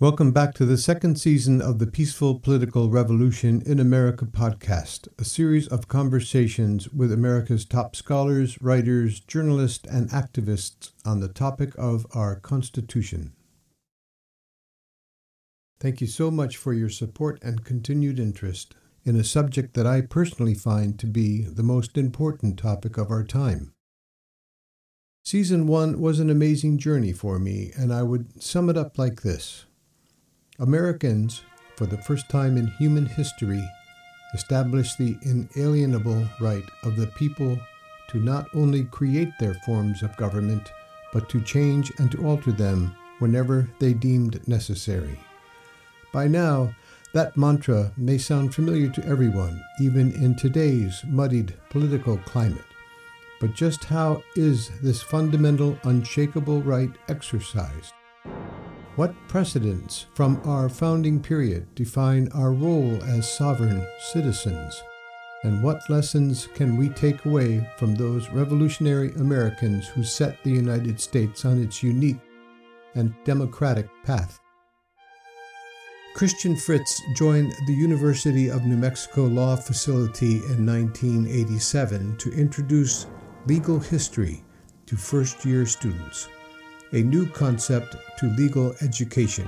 Welcome back to the second season of the Peaceful Political Revolution in America podcast, a series of conversations with America's top scholars, writers, journalists, and activists on the topic of our Constitution. Thank you so much for your support and continued interest in a subject that I personally find to be the most important topic of our time. Season 1 was an amazing journey for me, and I would sum it up like this. Americans, for the first time in human history, established the inalienable right of the people to not only create their forms of government, but to change and to alter them whenever they deemed necessary. By now, that mantra may sound familiar to everyone, even in today's muddied political climate. But just how is this fundamental, unshakable right exercised? What precedents from our founding period define our role as sovereign citizens? And what lessons can we take away from those revolutionary Americans who set the United States on its unique and democratic path? Christian Fritz joined the University of New Mexico Law Facility in 1987 to introduce legal history to first year students a new concept to legal education.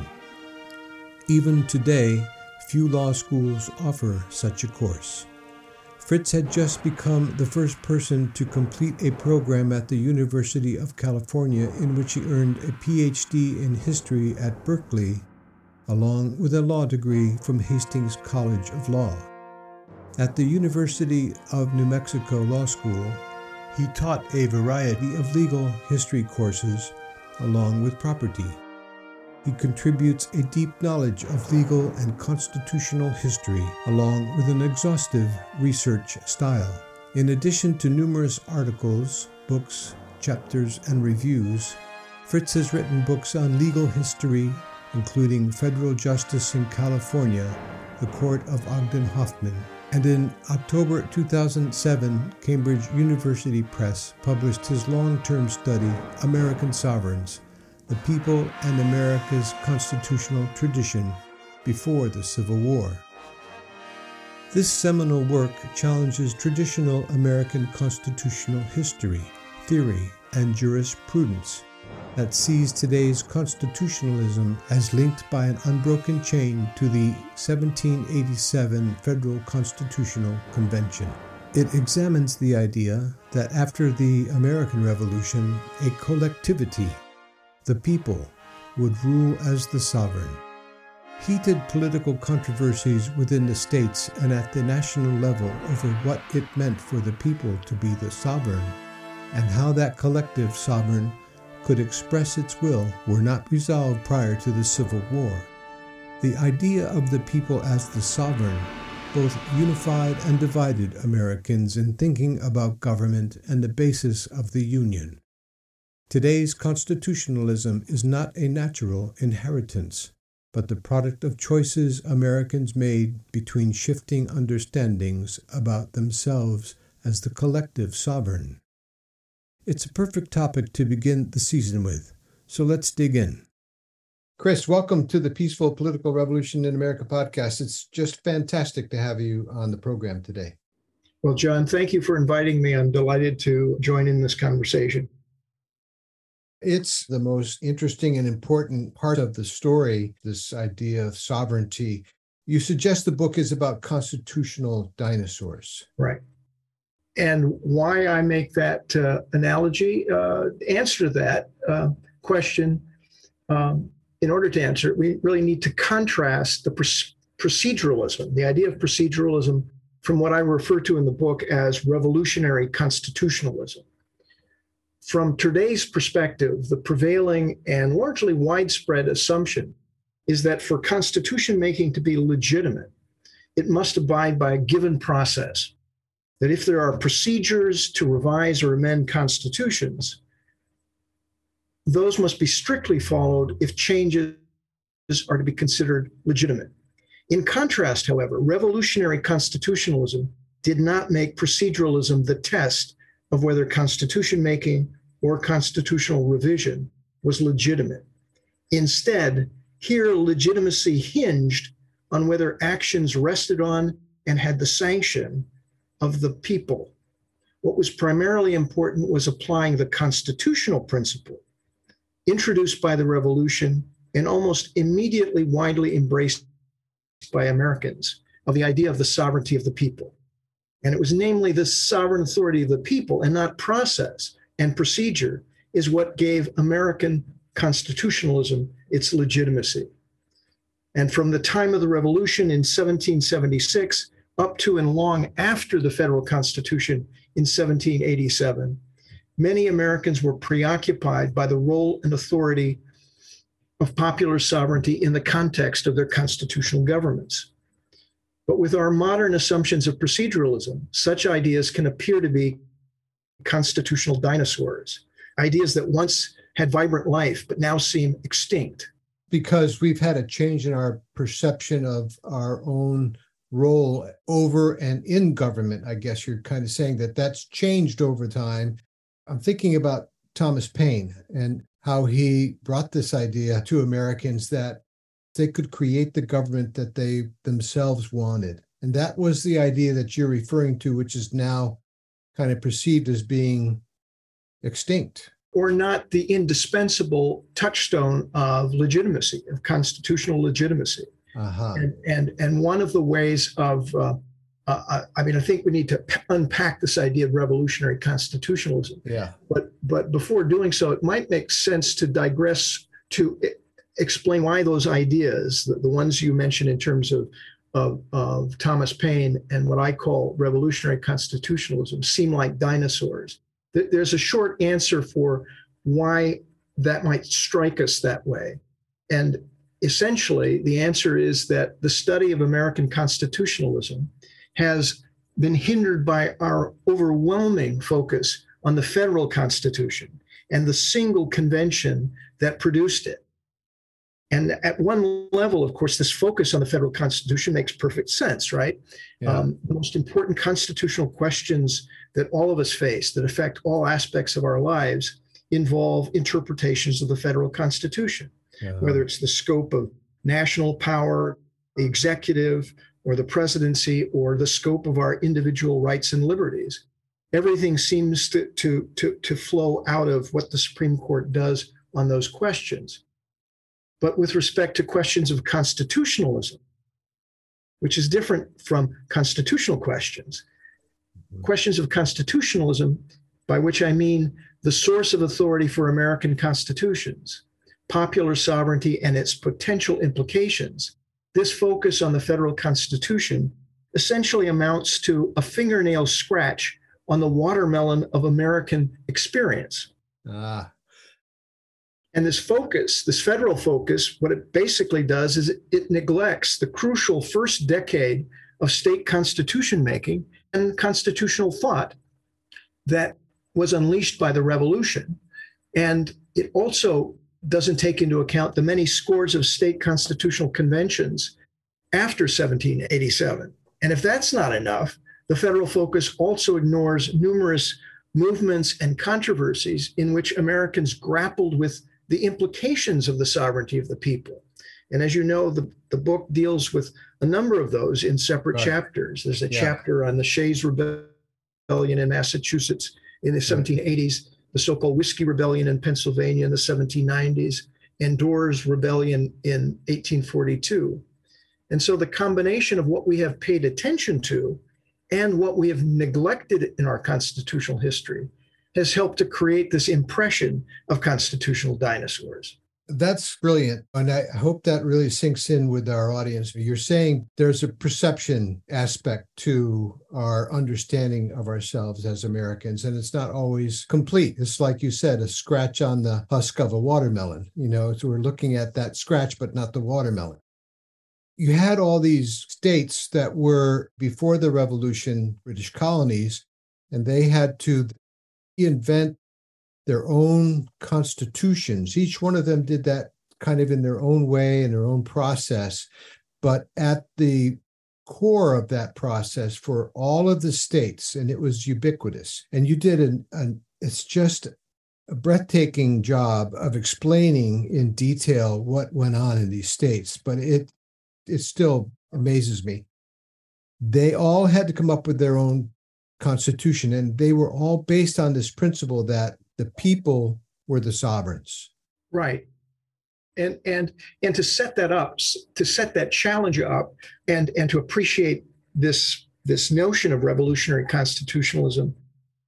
Even today, few law schools offer such a course. Fritz had just become the first person to complete a program at the University of California in which he earned a PhD in history at Berkeley, along with a law degree from Hastings College of Law. At the University of New Mexico Law School, he taught a variety of legal history courses along with property. He contributes a deep knowledge of legal and constitutional history, along with an exhaustive research style. In addition to numerous articles, books, chapters, and reviews, Fritz has written books on legal history, including Federal Justice in California, The Court of Ogden Hoffman, and in October 2007, Cambridge University Press published his long term study, American Sovereigns The People and America's Constitutional Tradition Before the Civil War. This seminal work challenges traditional American constitutional history, theory, and jurisprudence that sees today's constitutionalism as linked by an unbroken chain to the 1787 Federal Constitutional Convention. It examines the idea that after the American Revolution, a collectivity, the people, would rule as the sovereign. Heated political controversies within the states and at the national level over what it meant for the people to be the sovereign and how that collective sovereign could express its will were not resolved prior to the Civil War. The idea of the people as the sovereign both unified and divided Americans in thinking about government and the basis of the Union. Today's constitutionalism is not a natural inheritance, but the product of choices Americans made between shifting understandings about themselves as the collective sovereign. It's a perfect topic to begin the season with, so let's dig in. Chris, welcome to the Peaceful Political Revolution in America podcast. It's just fantastic to have you on the program today. Well, John, thank you for inviting me. I'm delighted to join in this conversation. It's the most interesting and important part of the story, this idea of sovereignty. You suggest the book is about constitutional dinosaurs. Right and why I make that uh, analogy, uh, answer that uh, question, um, in order to answer it, we really need to contrast the pr- proceduralism, the idea of proceduralism, from what I refer to in the book as revolutionary constitutionalism. From today's perspective, the prevailing and largely widespread assumption is that for constitution making to be legitimate, it must abide by a given process that if there are procedures to revise or amend constitutions, those must be strictly followed if changes are to be considered legitimate. In contrast, however, revolutionary constitutionalism did not make proceduralism the test of whether constitution making or constitutional revision was legitimate. Instead, here legitimacy hinged on whether actions rested on and had the sanction of the people. What was primarily important was applying the constitutional principle introduced by the revolution and almost immediately widely embraced by Americans of the idea of the sovereignty of the people. And it was namely the sovereign authority of the people and not process and procedure is what gave American constitutionalism its legitimacy. And from the time of the revolution in 1776 up to and long after the federal constitution in 1787, many Americans were preoccupied by the role and authority of popular sovereignty in the context of their constitutional governments. But with our modern assumptions of proceduralism, such ideas can appear to be constitutional dinosaurs, ideas that once had vibrant life but now seem extinct. Because we've had a change in our perception of our own role over and in government. I guess you're kind of saying that that's changed over time. I'm thinking about Thomas Paine and how he brought this idea to Americans that they could create the government that they themselves wanted. And that was the idea that you're referring to, which is now kind of perceived as being extinct. Or not the indispensable touchstone of legitimacy, of constitutional legitimacy. Uh-huh. And, and, and one of the ways of, uh, uh, I mean, I think we need to unpack this idea of revolutionary constitutionalism. Yeah. But but before doing so, it might make sense to digress to explain why those ideas, the, the ones you mentioned in terms of, of, of Thomas Paine and what I call revolutionary constitutionalism, seem like dinosaurs. There's a short answer for why that might strike us that way. And essentially, the answer is that the study of American constitutionalism has been hindered by our overwhelming focus on the federal constitution and the single convention that produced it. And at one level, of course, this focus on the federal constitution makes perfect sense, right? Yeah. Um, the most important constitutional questions that all of us face that affect all aspects of our lives involve interpretations of the federal constitution, whether it's the scope of national power, the executive, or the presidency, or the scope of our individual rights and liberties. Everything seems to, to, to, to flow out of what the Supreme Court does on those questions. But with respect to questions of constitutionalism, which is different from constitutional questions, mm-hmm. questions of constitutionalism, by which I mean the source of authority for American constitutions, popular sovereignty and its potential implications, this focus on the federal constitution essentially amounts to a fingernail scratch on the watermelon of American experience. Ah. And this focus, this federal focus, what it basically does is it, it neglects the crucial first decade of state constitution making and constitutional thought that was unleashed by the revolution. And it also doesn't take into account the many scores of state constitutional conventions after 1787. And if that's not enough, the federal focus also ignores numerous movements and controversies in which Americans grappled with the implications of the sovereignty of the people. And as you know, the, the book deals with a number of those in separate right. chapters. There's a yeah. chapter on the Shays Rebellion in Massachusetts in the 1780s, the so called Whiskey Rebellion in Pennsylvania in the 1790s, and Dorr's Rebellion in 1842. And so the combination of what we have paid attention to and what we have neglected in our constitutional history has helped to create this impression of constitutional dinosaurs. That's brilliant. And I hope that really sinks in with our audience. You're saying there's a perception aspect to our understanding of ourselves as Americans, and it's not always complete. It's like you said, a scratch on the husk of a watermelon. You know, so we're looking at that scratch, but not the watermelon. You had all these states that were before the revolution, British colonies, and they had to invent their own constitutions. Each one of them did that kind of in their own way, in their own process. But at the core of that process for all of the states, and it was ubiquitous. And you did an, an it's just a breathtaking job of explaining in detail what went on in these states, but it it still amazes me. They all had to come up with their own constitution, and they were all based on this principle that the people were the sovereigns. Right. And and and to set that up, to set that challenge up, and and to appreciate this this notion of revolutionary constitutionalism,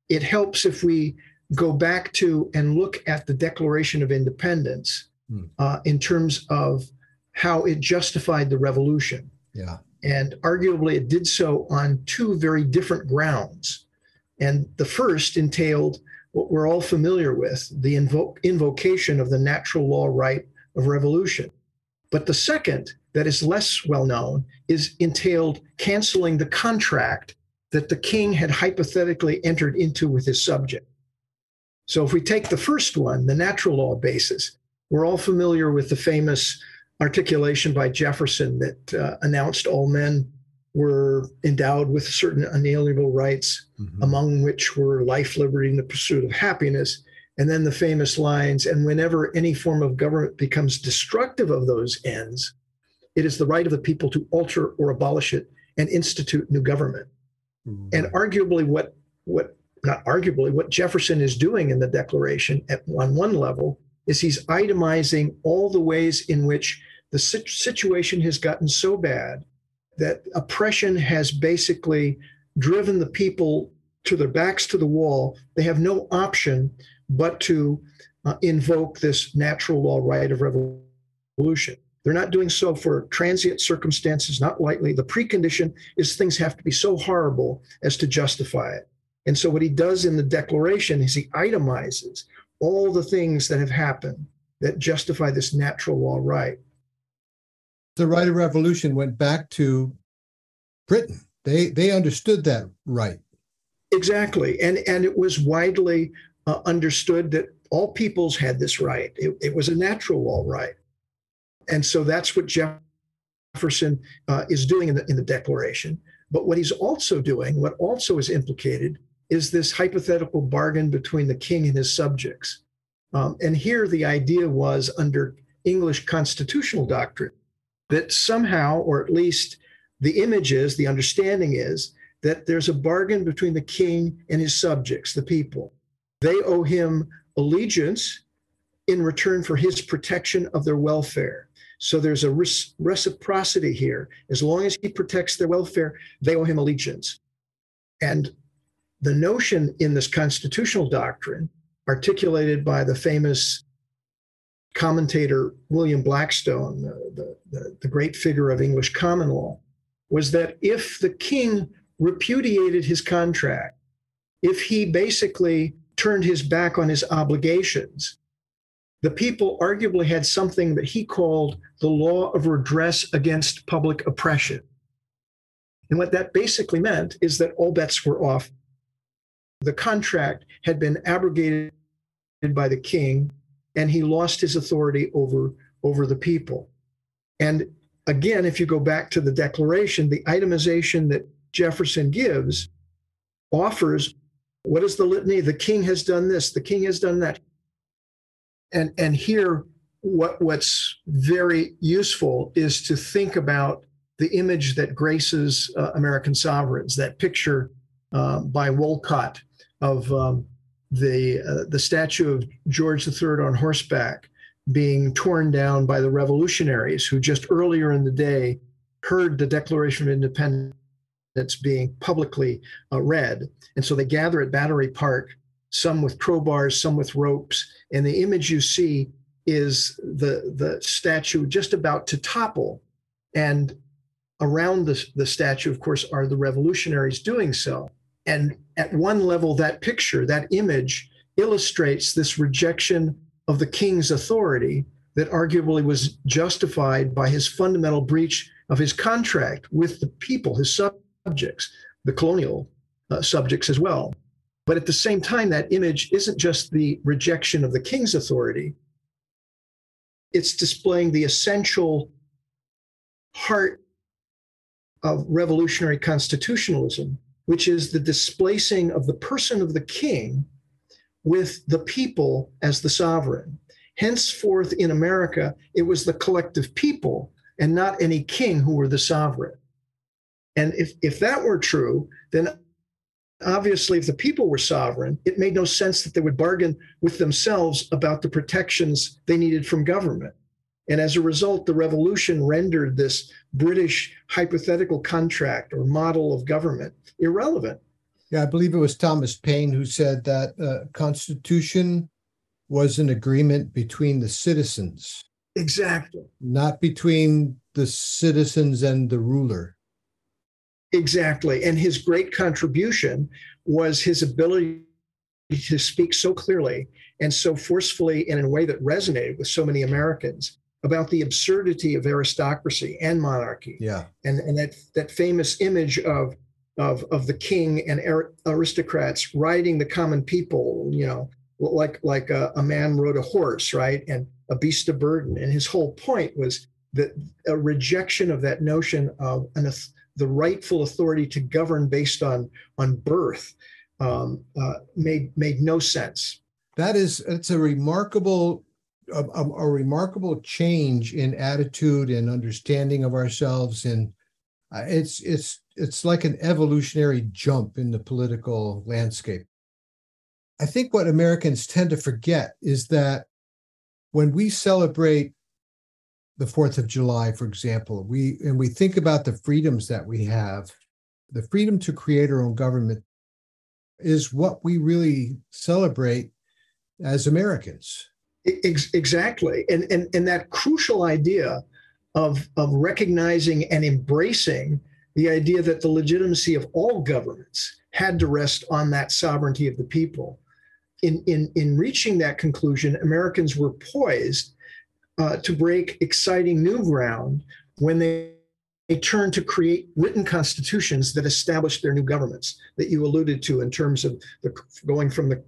it helps if we go back to and look at the Declaration of Independence hmm. uh, in terms of how it justified the revolution. Yeah. And arguably, it did so on two very different grounds. And the first entailed what we're all familiar with the invo- invocation of the natural law right of revolution. But the second, that is less well known, is entailed canceling the contract that the king had hypothetically entered into with his subject. So if we take the first one, the natural law basis, we're all familiar with the famous articulation by Jefferson that uh, announced all men were endowed with certain unalienable rights, mm-hmm. among which were life, liberty, and the pursuit of happiness. And then the famous lines, and whenever any form of government becomes destructive of those ends, it is the right of the people to alter or abolish it and institute new government. Mm-hmm. And arguably, what what not arguably, what Jefferson is doing in the Declaration at, on one level is he's itemizing all the ways in which the situation has gotten so bad that oppression has basically driven the people to their backs to the wall. They have no option but to uh, invoke this natural law right of revolution. They're not doing so for transient circumstances, not lightly. The precondition is things have to be so horrible as to justify it. And so, what he does in the declaration is he itemizes all the things that have happened that justify this natural law right. The right of revolution went back to Britain. They they understood that right. Exactly, and and it was widely uh, understood that all peoples had this right. It, it, was a natural law right, and so that's what Jefferson uh, is doing in the in the Declaration. But what he's also doing, what also is implicated, is this hypothetical bargain between the king and his subjects. Um, and here the idea was under English constitutional doctrine that somehow, or at least the image is, the understanding is, that there's a bargain between the king and his subjects, the people. They owe him allegiance in return for his protection of their welfare. So there's a reciprocity here. As long as he protects their welfare, they owe him allegiance. And the notion in this constitutional doctrine, articulated by the famous commentator William Blackstone, the, the, the, great figure of English common law, was that if the king repudiated his contract, if he basically turned his back on his obligations, the people arguably had something that he called the law of redress against public oppression. And what that basically meant is that all bets were off the contract had been abrogated by the king and he lost his authority over over the people. And again if you go back to the declaration the itemization that jefferson gives offers what is the litany? The king has done this the king has done that. And and here what what's very useful is to think about the image that graces uh, american sovereigns that picture uh, by Walcutt of um, the uh, the statue of George III on horseback being torn down by the revolutionaries who just earlier in the day heard the Declaration of Independence being publicly uh, read, and so they gather at Battery Park, some with crowbars, some with ropes, and the image you see is the the statue just about to topple, and around the, the statue, of course, are the revolutionaries doing so. And at one level, that picture, that image, illustrates this rejection of the king's authority that arguably was justified by his fundamental breach of his contract with the people, his subjects, the colonial uh, subjects as well. But at the same time, that image isn't just the rejection of the king's authority, it's displaying the essential heart of revolutionary constitutionalism, which is the displacing of the person of the king with the people as the sovereign. Henceforth, in America, it was the collective people and not any king who were the sovereign. And if, if that were true, then obviously, if the people were sovereign, it made no sense that they would bargain with themselves about the protections they needed from government. And as a result, the revolution rendered this British hypothetical contract or model of government irrelevant. Yeah, I believe it was Thomas Paine who said that uh, Constitution was an agreement between the citizens. Exactly. Not between the citizens and the ruler. Exactly. And his great contribution was his ability to speak so clearly and so forcefully and in a way that resonated with so many Americans about the absurdity of aristocracy and monarchy. Yeah. And, and that, that famous image of, of, of the king and aristocrats riding the common people, you know, like, like a, a man rode a horse, right? And a beast of burden. And his whole point was that a rejection of that notion of an, the rightful authority to govern based on, on birth um, uh, made, made no sense. That is, it's a remarkable a, a, a, remarkable change in attitude and understanding of ourselves. And uh, it's it's it's like an evolutionary jump in the political landscape. I think what americans tend to forget is that when we celebrate the 4th of july for example we and we think about the freedoms that we have the freedom to create our own government is what we really celebrate as americans exactly. And, and, and that crucial idea of, of recognizing and embracing the idea that the legitimacy of all governments had to rest on that sovereignty of the people. In, in, in reaching that conclusion, Americans were poised uh, to break exciting new ground when they, they turned to create written constitutions that established their new governments that you alluded to in terms of the, going from the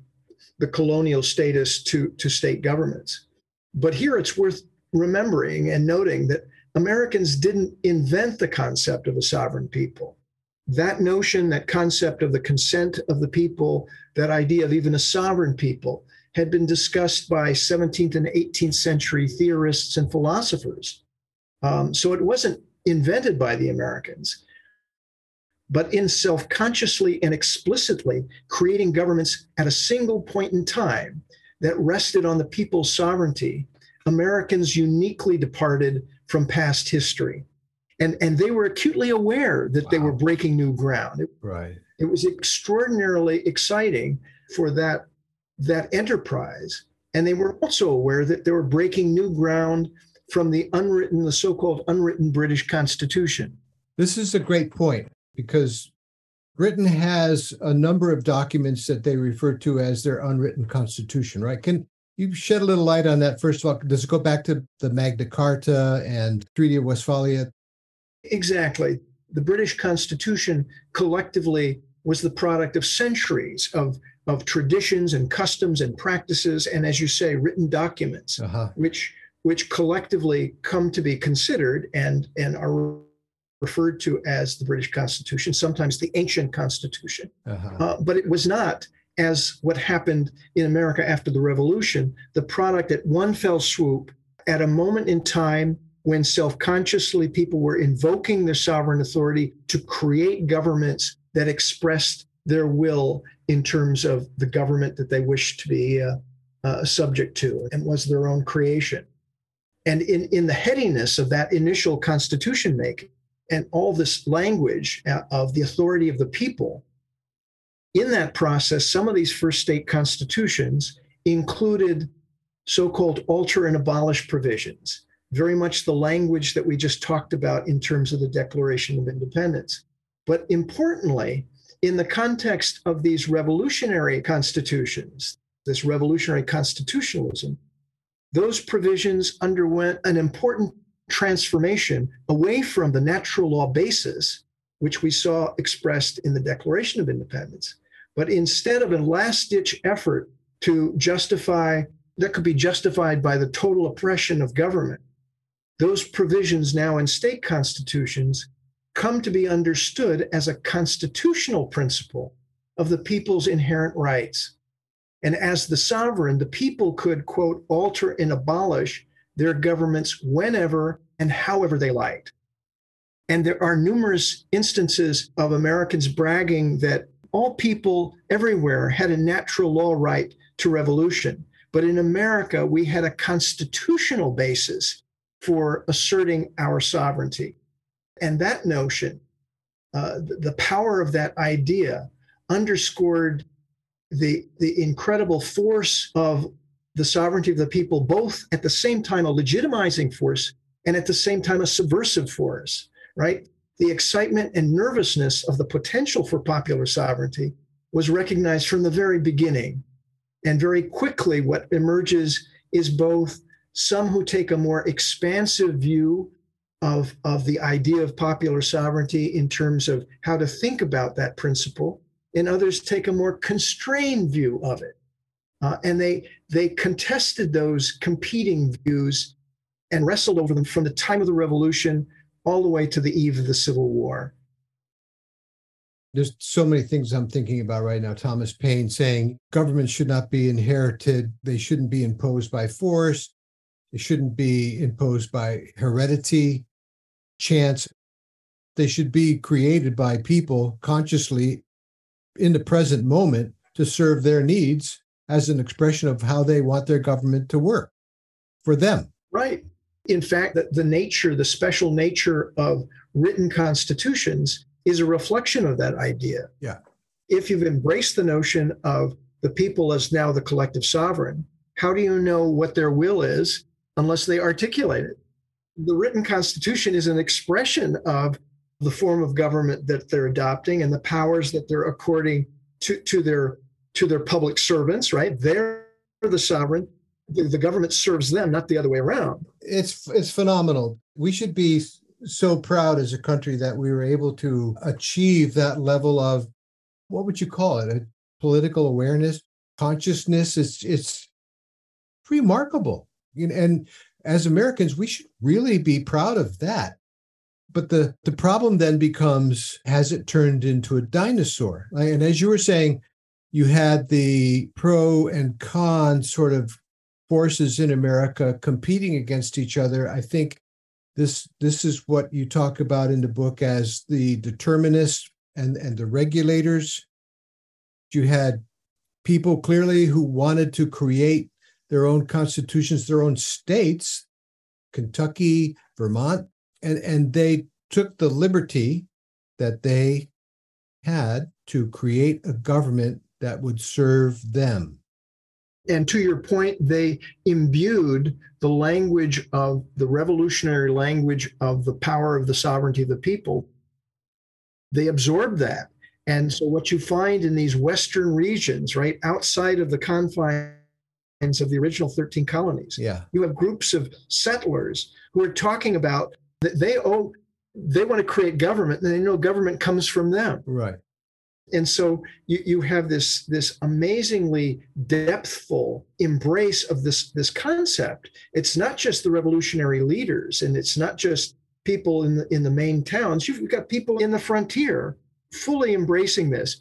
the colonial status to, to state governments. But here it's worth remembering and noting that Americans didn't invent the concept of a sovereign people. That notion, that concept of the consent of the people, that idea of even a sovereign people, had been discussed by 17th and 18th century theorists and philosophers. Um, so it wasn't invented by the Americans but in self consciously and explicitly creating governments at a single point in time that rested on the people's sovereignty, Americans uniquely departed from past history. And, and they were acutely aware that wow. they were breaking new ground. It, right. It was extraordinarily exciting for that, that enterprise. And they were also aware that they were breaking new ground from the unwritten, the so called unwritten British Constitution. This is a great point because Britain has a number of documents that they refer to as their unwritten constitution, right? Can you shed a little light on that? First of all, does it go back to the Magna Carta and Treaty of Westphalia? Exactly. The British Constitution collectively was the product of centuries of, of traditions and customs and practices, and as you say, written documents, uh-huh. which which collectively come to be considered and, and are referred to as the British Constitution, sometimes the ancient Constitution. Uh-huh. Uh, but it was not, as what happened in America after the Revolution, the product at one fell swoop at a moment in time when self consciously people were invoking their sovereign authority to create governments that expressed their will in terms of the government that they wished to be uh, uh, subject to and was their own creation. And in, in the headiness of that initial constitution making, and all this language uh, of the authority of the people. In that process, some of these first state constitutions included so called alter and abolish provisions, very much the language that we just talked about in terms of the Declaration of Independence. But importantly, in the context of these revolutionary constitutions, this revolutionary constitutionalism, those provisions underwent an important transformation away from the natural law basis, which we saw expressed in the Declaration of Independence, but instead of a last ditch effort to justify, that could be justified by the total oppression of government, those provisions now in state constitutions come to be understood as a constitutional principle of the people's inherent rights. And as the sovereign, the people could, quote, alter and abolish their governments whenever and however they liked. And there are numerous instances of Americans bragging that all people everywhere had a natural law right to revolution. But in America, we had a constitutional basis for asserting our sovereignty. And that notion, uh, the power of that idea, underscored the, the incredible force of the sovereignty of the people, both at the same time a legitimizing force and at the same time a subversive force, right? The excitement and nervousness of the potential for popular sovereignty was recognized from the very beginning. And very quickly, what emerges is both some who take a more expansive view of, of the idea of popular sovereignty in terms of how to think about that principle, and others take a more constrained view of it. Uh, and they they contested those competing views and wrestled over them from the time of the revolution all the way to the eve of the Civil War. There's so many things I'm thinking about right now. Thomas Paine saying government should not be inherited, they shouldn't be imposed by force, they shouldn't be imposed by heredity, chance. They should be created by people consciously in the present moment to serve their needs as an expression of how they want their government to work for them. Right. In fact, the, the nature, the special nature of written constitutions is a reflection of that idea. Yeah. If you've embraced the notion of the people as now the collective sovereign, how do you know what their will is unless they articulate it? The written constitution is an expression of the form of government that they're adopting and the powers that they're according to, to their to their public servants, right? They're the sovereign. The, government serves them, not the other way around. It's it's phenomenal. We should be so proud as a country that we were able to achieve that level of what would you call it? A political awareness, consciousness. It's it's remarkable. And as Americans, we should really be proud of that. But the, the problem then becomes has it turned into a dinosaur? And as you were saying, you had the pro and con sort of forces in America competing against each other. I think this this is what you talk about in the book as the determinists and, and the regulators. You had people clearly who wanted to create their own constitutions, their own states, Kentucky, Vermont, and, and they took the liberty that they had to create a government that would serve them. And to your point, they imbued the language of the revolutionary language of the power of the sovereignty of the people. They absorbed that. And so, what you find in these Western regions, right outside of the confines of the original 13 colonies, yeah. you have groups of settlers who are talking about that they owe, they want to create government, and they know government comes from them. Right and so you, you have this this amazingly depthful embrace of this this concept. It's not just the revolutionary leaders and it's not just people in the in the main towns. You've got people in the frontier fully embracing this.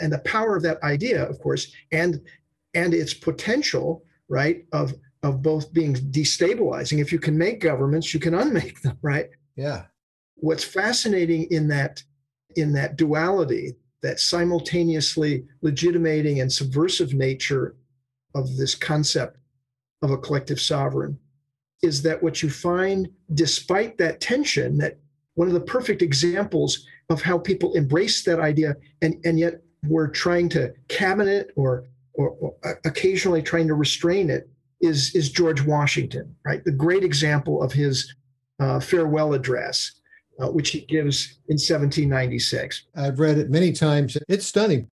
And the power of that idea of course and and its potential right of of both being destabilizing. If you can make governments you can unmake them right? Yeah. What's fascinating in that in that duality that simultaneously legitimating and subversive nature of this concept of a collective sovereign is that what you find, despite that tension, that one of the perfect examples of how people embrace that idea and, and yet were trying to cabin it or, or, or occasionally trying to restrain it is, is George Washington, right? The great example of his uh, farewell address uh, which he gives in 1796. I've read it many times. It's stunning.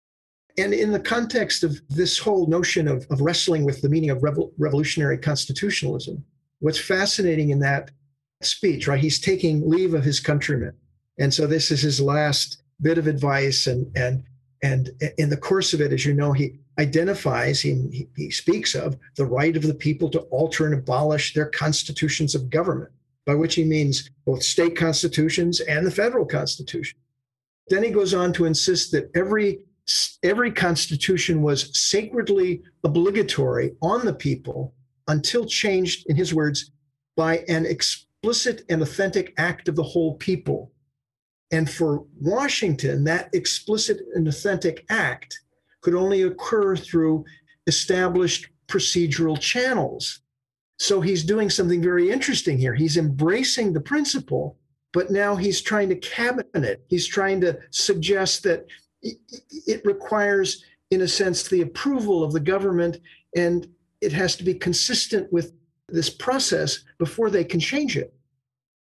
And in the context of this whole notion of, of wrestling with the meaning of revol- revolutionary constitutionalism, what's fascinating in that speech, right? He's taking leave of his countrymen. And so this is his last bit of advice. And, and, and in the course of it, as you know, he identifies, he, he speaks of the right of the people to alter and abolish their constitutions of government by which he means both state constitutions and the federal constitution. Then he goes on to insist that every every constitution was sacredly obligatory on the people until changed, in his words, by an explicit and authentic act of the whole people. And for Washington, that explicit and authentic act could only occur through established procedural channels. So he's doing something very interesting here. He's embracing the principle, but now he's trying to cabinet it. He's trying to suggest that it requires, in a sense, the approval of the government, and it has to be consistent with this process before they can change it.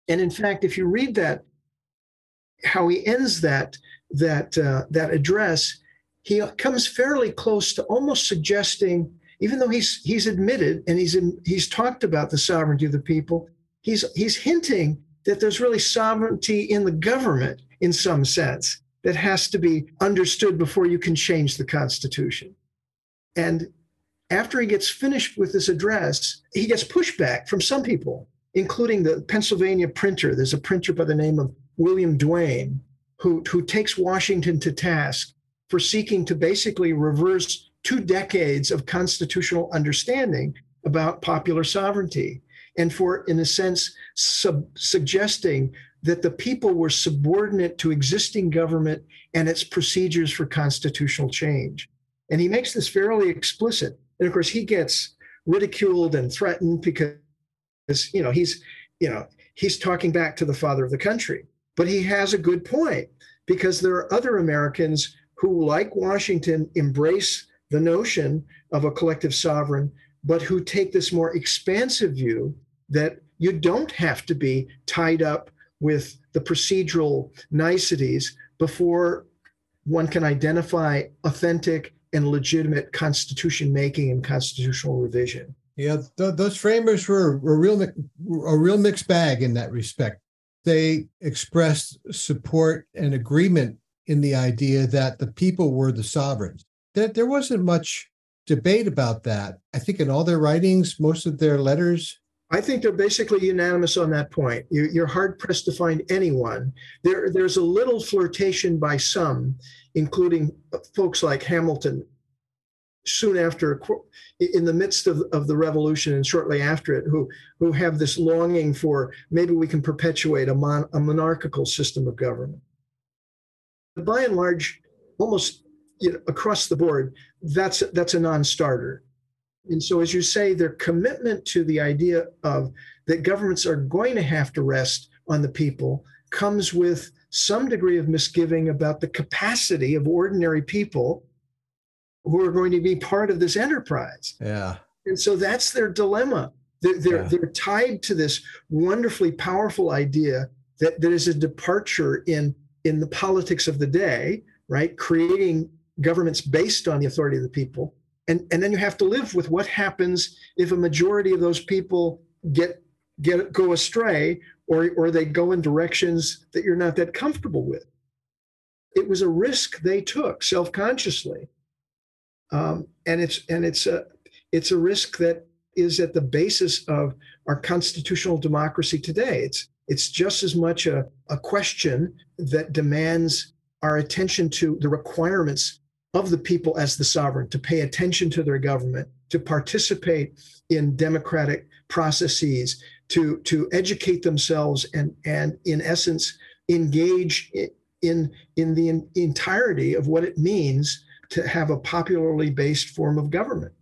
And in fact, if you read that, how he ends that that uh, that address, he comes fairly close to almost suggesting, even though he's he's admitted and he's in, he's talked about the sovereignty of the people, he's he's hinting that there's really sovereignty in the government in some sense that has to be understood before you can change the Constitution. And after he gets finished with this address, he gets pushback from some people, including the Pennsylvania printer. There's a printer by the name of William Duane who, who takes Washington to task for seeking to basically reverse two decades of constitutional understanding about popular sovereignty and for, in a sense, sub- suggesting that the people were subordinate to existing government and its procedures for constitutional change. And he makes this fairly explicit. And of course, he gets ridiculed and threatened because, you know, he's, you know, he's talking back to the father of the country. But he has a good point because there are other Americans who, like Washington, embrace the notion of a collective sovereign, but who take this more expansive view that you don't have to be tied up with the procedural niceties before one can identify authentic and legitimate constitution making and constitutional revision. Yeah, th- those framers were a real a real mixed bag in that respect. They expressed support and agreement in the idea that the people were the sovereigns. That there wasn't much debate about that. I think in all their writings, most of their letters I think they're basically unanimous on that point. You, are hard pressed to find anyone. There, there's a little flirtation by some, including folks like Hamilton, soon after, in the midst of, of the revolution and shortly after it, who, who have this longing for maybe we can perpetuate a, mon, a monarchical system of government. But by and large, almost you know, across the board, that's, that's a non starter and so, as you say, their commitment to the idea of that governments are going to have to rest on the people comes with some degree of misgiving about the capacity of ordinary people who are going to be part of this enterprise. Yeah. And so that's their dilemma. They're, they're, yeah. they're tied to this wonderfully powerful idea that there is a departure in, in the politics of the day, right? Creating governments based on the authority of the people. And and then you have to live with what happens if a majority of those people get get go astray or or they go in directions that you're not that comfortable with. It was a risk they took self-consciously. Um, and it's and it's a it's a risk that is at the basis of our constitutional democracy today. It's it's just as much a, a question that demands our attention to the requirements of the people as the sovereign, to pay attention to their government, to participate in democratic processes, to, to educate themselves, and, and in essence, engage in, in the entirety of what it means to have a popularly based form of government.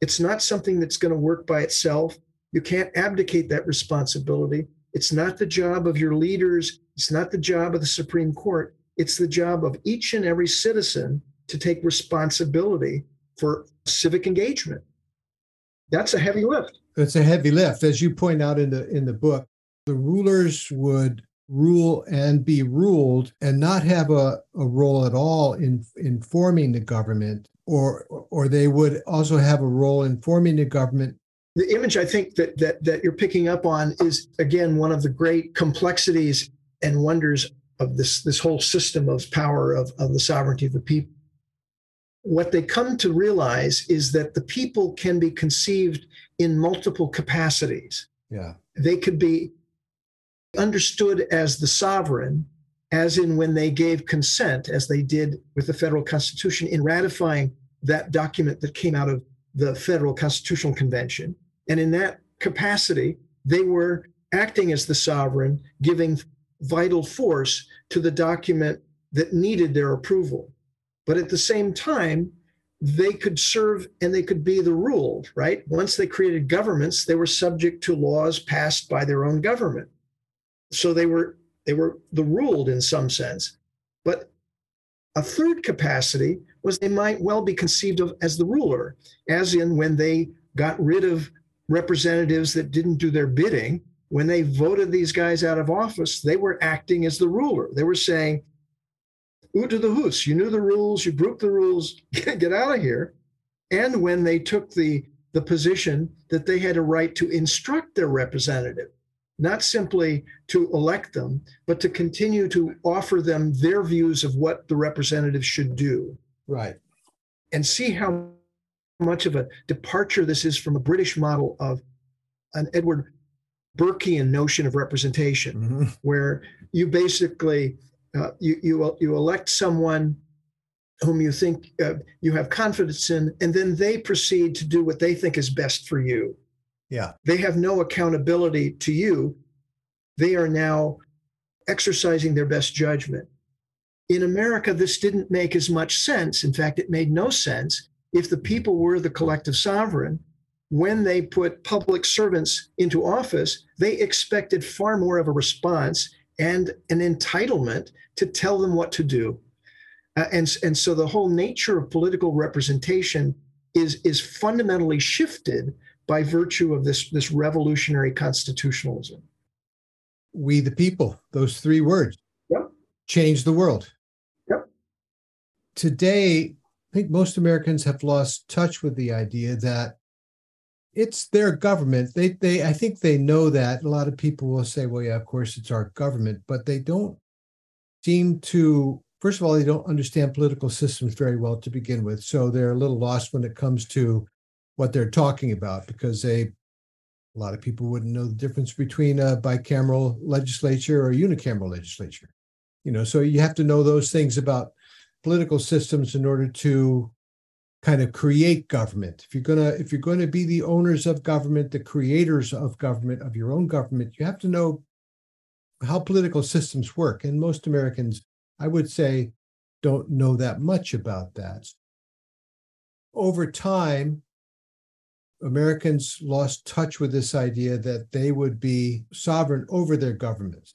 It's not something that's going to work by itself. You can't abdicate that responsibility. It's not the job of your leaders. It's not the job of the Supreme Court. It's the job of each and every citizen to take responsibility for civic engagement. That's a heavy lift. It's a heavy lift. As you point out in the in the book, the rulers would rule and be ruled and not have a, a role at all in in forming the government or or they would also have a role in forming the government the image i think that that that you're picking up on is again one of the great complexities and wonders of this this whole system of power of, of the sovereignty of the people what they come to realize is that the people can be conceived in multiple capacities. Yeah. They could be understood as the sovereign as in when they gave consent, as they did with the federal constitution in ratifying that document that came out of the Federal Constitutional Convention. And in that capacity, they were acting as the sovereign, giving vital force to the document that needed their approval. But at the same time, they could serve and they could be the ruled, right? Once they created governments, they were subject to laws passed by their own government. So they were they were the ruled in some sense. But a third capacity was they might well be conceived of as the ruler, as in when they got rid of representatives that didn't do their bidding, when they voted these guys out of office, they were acting as the ruler. They were saying, To the hoos, you knew the rules, you broke the rules, get, get out of here. And when they took the, the position that they had a right to instruct their representative, not simply to elect them, but to continue to offer them their views of what the representative should do. Right. And see how much of a departure this is from a British model of an Edmund Burkean notion of representation, mm-hmm. where you basically uh, you, you you elect someone whom you think uh, you have confidence in, and then they proceed to do what they think is best for you. Yeah. They have no accountability to you. They are now exercising their best judgment. In America, this didn't make as much sense. In fact, it made no sense if the people were the collective sovereign. When they put public servants into office, they expected far more of a response and an entitlement to tell them what to do. Uh, and, and so the whole nature of political representation is, is fundamentally shifted by virtue of this, this revolutionary constitutionalism. We the people, those three words, yep. change the world. Yep. Today, I think most Americans have lost touch with the idea that it's their government. They they I think they know that. A lot of people will say, well, yeah, of course it's our government, but they don't seem to first of all, they don't understand political systems very well to begin with. So they're a little lost when it comes to what they're talking about because they a lot of people wouldn't know the difference between a bicameral legislature or unicameral legislature. You know, so you have to know those things about political systems in order to kind of create government. If you're gonna if you're going to be the owners of government, the creators of government of your own government, you have to know how political systems work. And most Americans, I would say, don't know that much about that. Over time, Americans lost touch with this idea that they would be sovereign over their governments.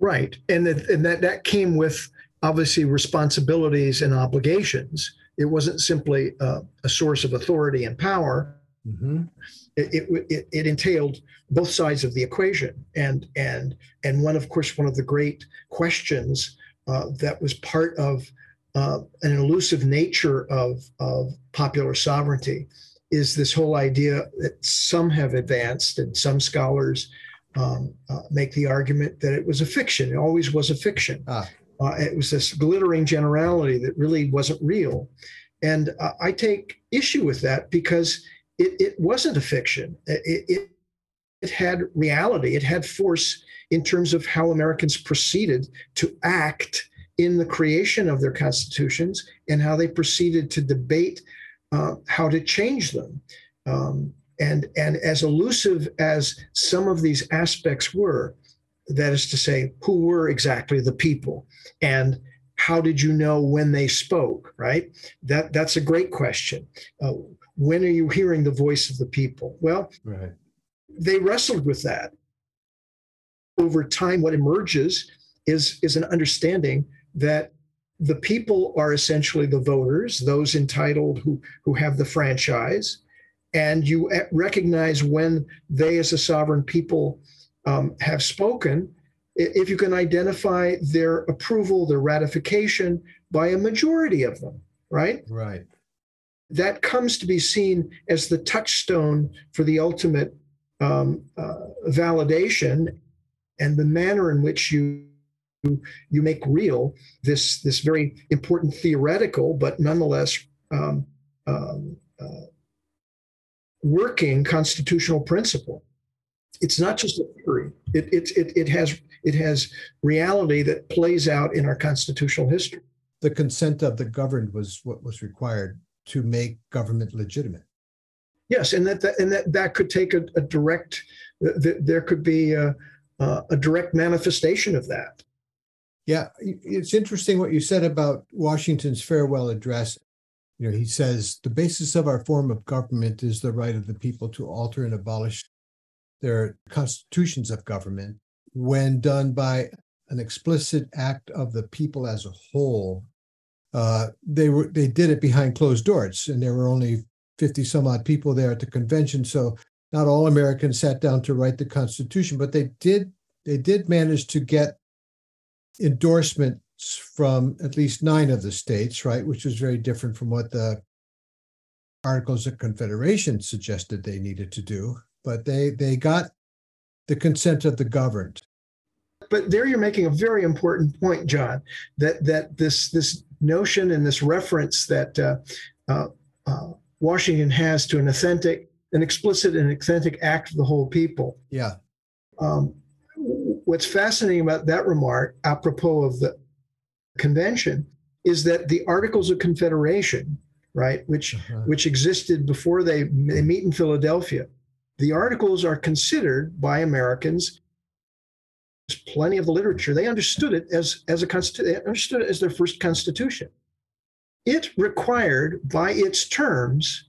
Right, and that and that that came with obviously responsibilities and obligations. It wasn't simply uh, a source of authority and power. Mm-hmm. It, it, it, entailed both sides of the equation, and and and one of course one of the great questions uh, that was part of uh, an elusive nature of of popular sovereignty is this whole idea that some have advanced and some scholars um, uh, make the argument that it was a fiction. It always was a fiction. Ah. Uh, it was this glittering generality that really wasn't real. And uh, I take issue with that because it, it wasn't a fiction. It, it, it had reality, it had force in terms of how Americans proceeded to act in the creation of their constitutions and how they proceeded to debate uh, how to change them. Um, and, and as elusive as some of these aspects were, that is to say, who were exactly the people and how did you know when they spoke, right? That, that's a great question. Uh, when are you hearing the voice of the people? Well, right. they wrestled with that. Over time, what emerges is, is an understanding that the people are essentially the voters, those entitled who, who have the franchise. And you recognize when they, as a sovereign people, um, have spoken, if you can identify their approval, their ratification by a majority of them, right? Right. That comes to be seen as the touchstone for the ultimate um, uh, validation and the manner in which you you make real this this very important theoretical but nonetheless um, um, uh, working constitutional principle it's not just a theory. It, it, it, it, has, it has reality that plays out in our constitutional history. The consent of the governed was what was required to make government legitimate. Yes, and that, that and that that could take a, a direct. Th- there could be a, a direct manifestation of that. Yeah, it's interesting what you said about Washington's farewell address. You know, he says the basis of our form of government is the right of the people to alter and abolish their constitutions of government when done by an explicit act of the people as a whole. Uh, they were they did it behind closed doors, and there were only fifty some odd people there at the convention. So not all Americans sat down to write the Constitution, but they did they did manage to get endorsements from at least nine of the states, right, which was very different from what the Articles of Confederation suggested they needed to do but they they got the consent of the governed. But there you're making a very important point, John. That that this this notion and this reference that uh, uh, uh, Washington has to an authentic, an explicit and authentic act of the whole people. Yeah. Um, what's fascinating about that remark, apropos of the convention, is that the Articles of Confederation, right, which uh-huh. which existed before they they meet in Philadelphia, the articles are considered by Americans. There's plenty of the literature. They understood it as, as a constitution, they understood it as their first constitution. It required, by its terms,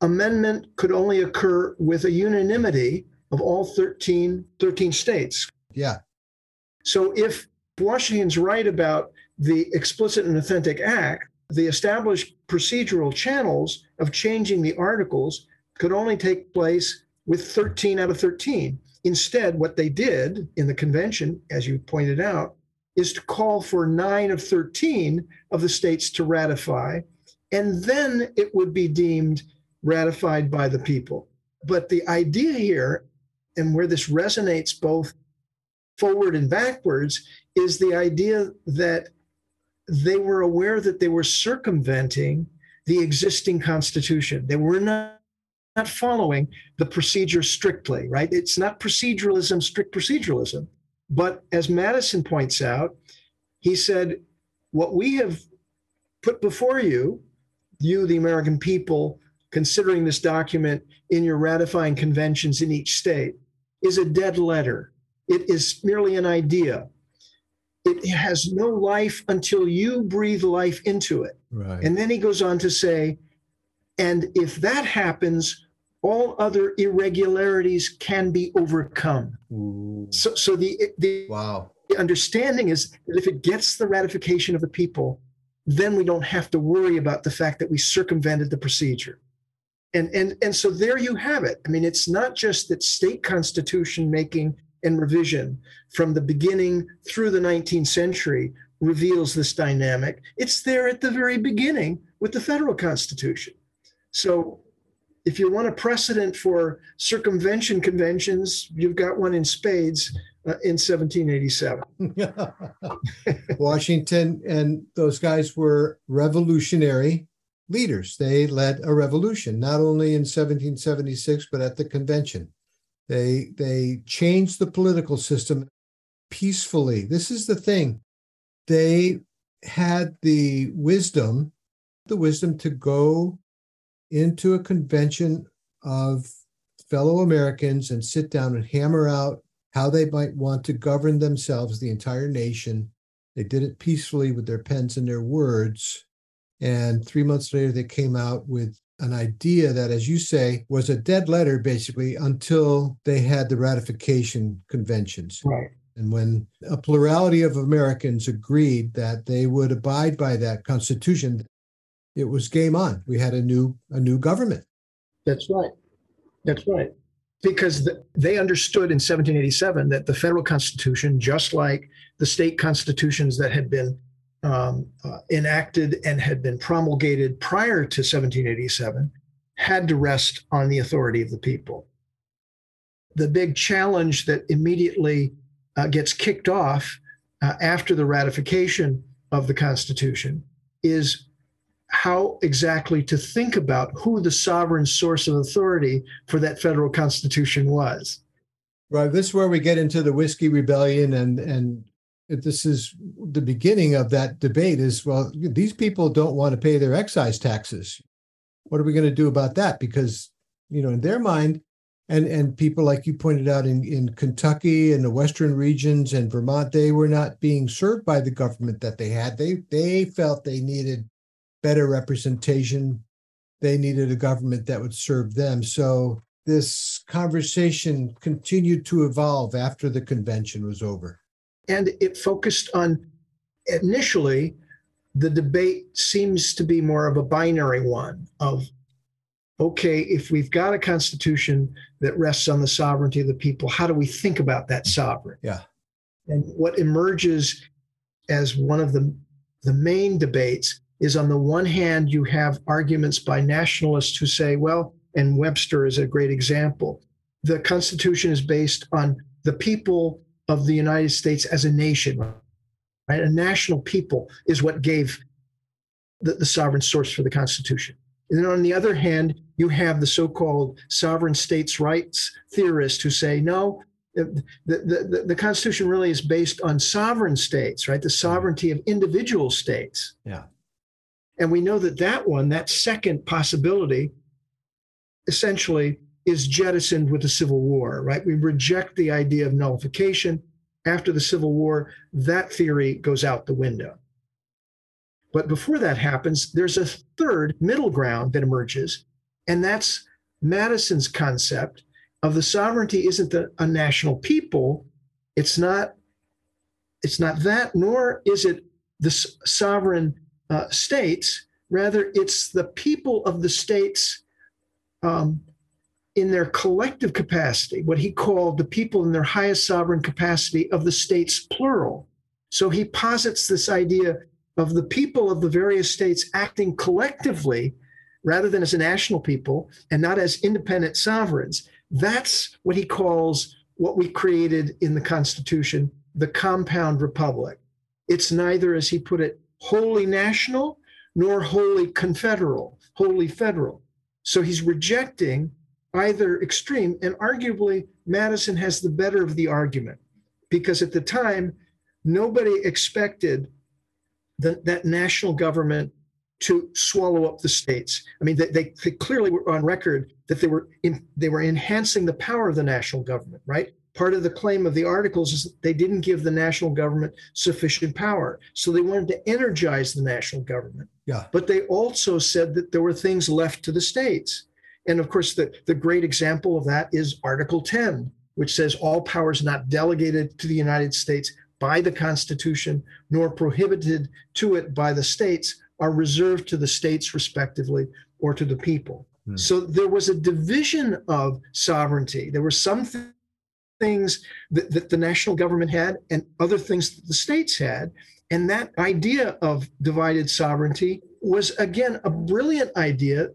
amendment could only occur with a unanimity of all 13, 13 states. Yeah. So if Washington's right about the explicit and authentic act, the established procedural channels of changing the articles could only take place with 13 out of 13. Instead, what they did in the convention, as you pointed out, is to call for nine of 13 of the states to ratify, and then it would be deemed ratified by the people. But the idea here, and where this resonates both forward and backwards, is the idea that they were aware that they were circumventing the existing constitution. They were not not following the procedure strictly, right? It's not proceduralism, strict proceduralism. But as Madison points out, he said, what we have put before you, you, the American people, considering this document in your ratifying conventions in each state, is a dead letter. It is merely an idea. It has no life until you breathe life into it. Right. And then he goes on to say, and if that happens, all other irregularities can be overcome. Ooh. So, so the, the, wow. the understanding is that if it gets the ratification of the people, then we don't have to worry about the fact that we circumvented the procedure. And, and, and so there you have it. I mean, it's not just that state constitution making and revision from the beginning through the 19th century reveals this dynamic. It's there at the very beginning with the federal constitution. So if you want a precedent for circumvention conventions, you've got one in spades uh, in 1787. Washington and those guys were revolutionary leaders. They led a revolution, not only in 1776, but at the convention. They, they changed the political system peacefully. This is the thing. They had the wisdom, the wisdom to go into a convention of fellow Americans and sit down and hammer out how they might want to govern themselves, the entire nation. They did it peacefully with their pens and their words. And three months later, they came out with an idea that, as you say, was a dead letter basically until they had the ratification conventions. Right. And when a plurality of Americans agreed that they would abide by that Constitution, it was game on. We had a new a new government. That's right. That's right. Because the, they understood in 1787 that the federal constitution, just like the state constitutions that had been um, uh, enacted and had been promulgated prior to 1787, had to rest on the authority of the people. The big challenge that immediately uh, gets kicked off uh, after the ratification of the Constitution is how exactly to think about who the sovereign source of authority for that federal constitution was. Right. This is where we get into the whiskey rebellion and and this is the beginning of that debate is well these people don't want to pay their excise taxes what are we going to do about that because you know in their mind and and people like you pointed out in in Kentucky and the western regions and Vermont they were not being served by the government that they had they they felt they needed better representation. They needed a government that would serve them. So this conversation continued to evolve after the convention was over. And it focused on initially the debate seems to be more of a binary one of okay if we've got a constitution that rests on the sovereignty of the people how do we think about that sovereign? Yeah. And what emerges as one of the the main debates is on the one hand you have arguments by nationalists who say well and webster is a great example the constitution is based on the people of the United States as a nation, right? A national people is what gave the, the sovereign source for the Constitution. And then on the other hand, you have the so called sovereign states' rights theorists who say, no, the, the, the, the, Constitution really is based on sovereign states, right? The sovereignty of individual states. Yeah. And we know that that one, that second possibility, essentially is jettisoned with the Civil War, right? We reject the idea of nullification. After the Civil War, that theory goes out the window. But before that happens, there's a third middle ground that emerges, and that's Madison's concept of the sovereignty isn't the, a national people. It's not. It's not that, nor is it the sovereign uh, states. Rather, it's the people of the states um, in their collective capacity, what he called the people in their highest sovereign capacity of the states, plural. So he posits this idea of the people of the various states acting collectively rather than as a national people and not as independent sovereigns. That's what he calls what we created in the Constitution, the compound republic. It's neither, as he put it, wholly national nor wholly confederal, wholly federal. So he's rejecting either extreme. And arguably, Madison has the better of the argument because at the time, nobody expected the, that national government to swallow up the states. I mean, they, they, they clearly were on record that they were in, they were enhancing the power of the national government, right? Part of the claim of the articles is that they didn't give the national government sufficient power. So they wanted to energize the national government. Yeah. But they also said that there were things left to the states. And of course, the, the great example of that is Article 10, which says all powers not delegated to the United States by the Constitution nor prohibited to it by the states are reserved to the states, respectively, or to the people. Hmm. So there was a division of sovereignty. There were some th- things that, that the national government had and other things that the states had. And that idea of divided sovereignty was, again, a brilliant idea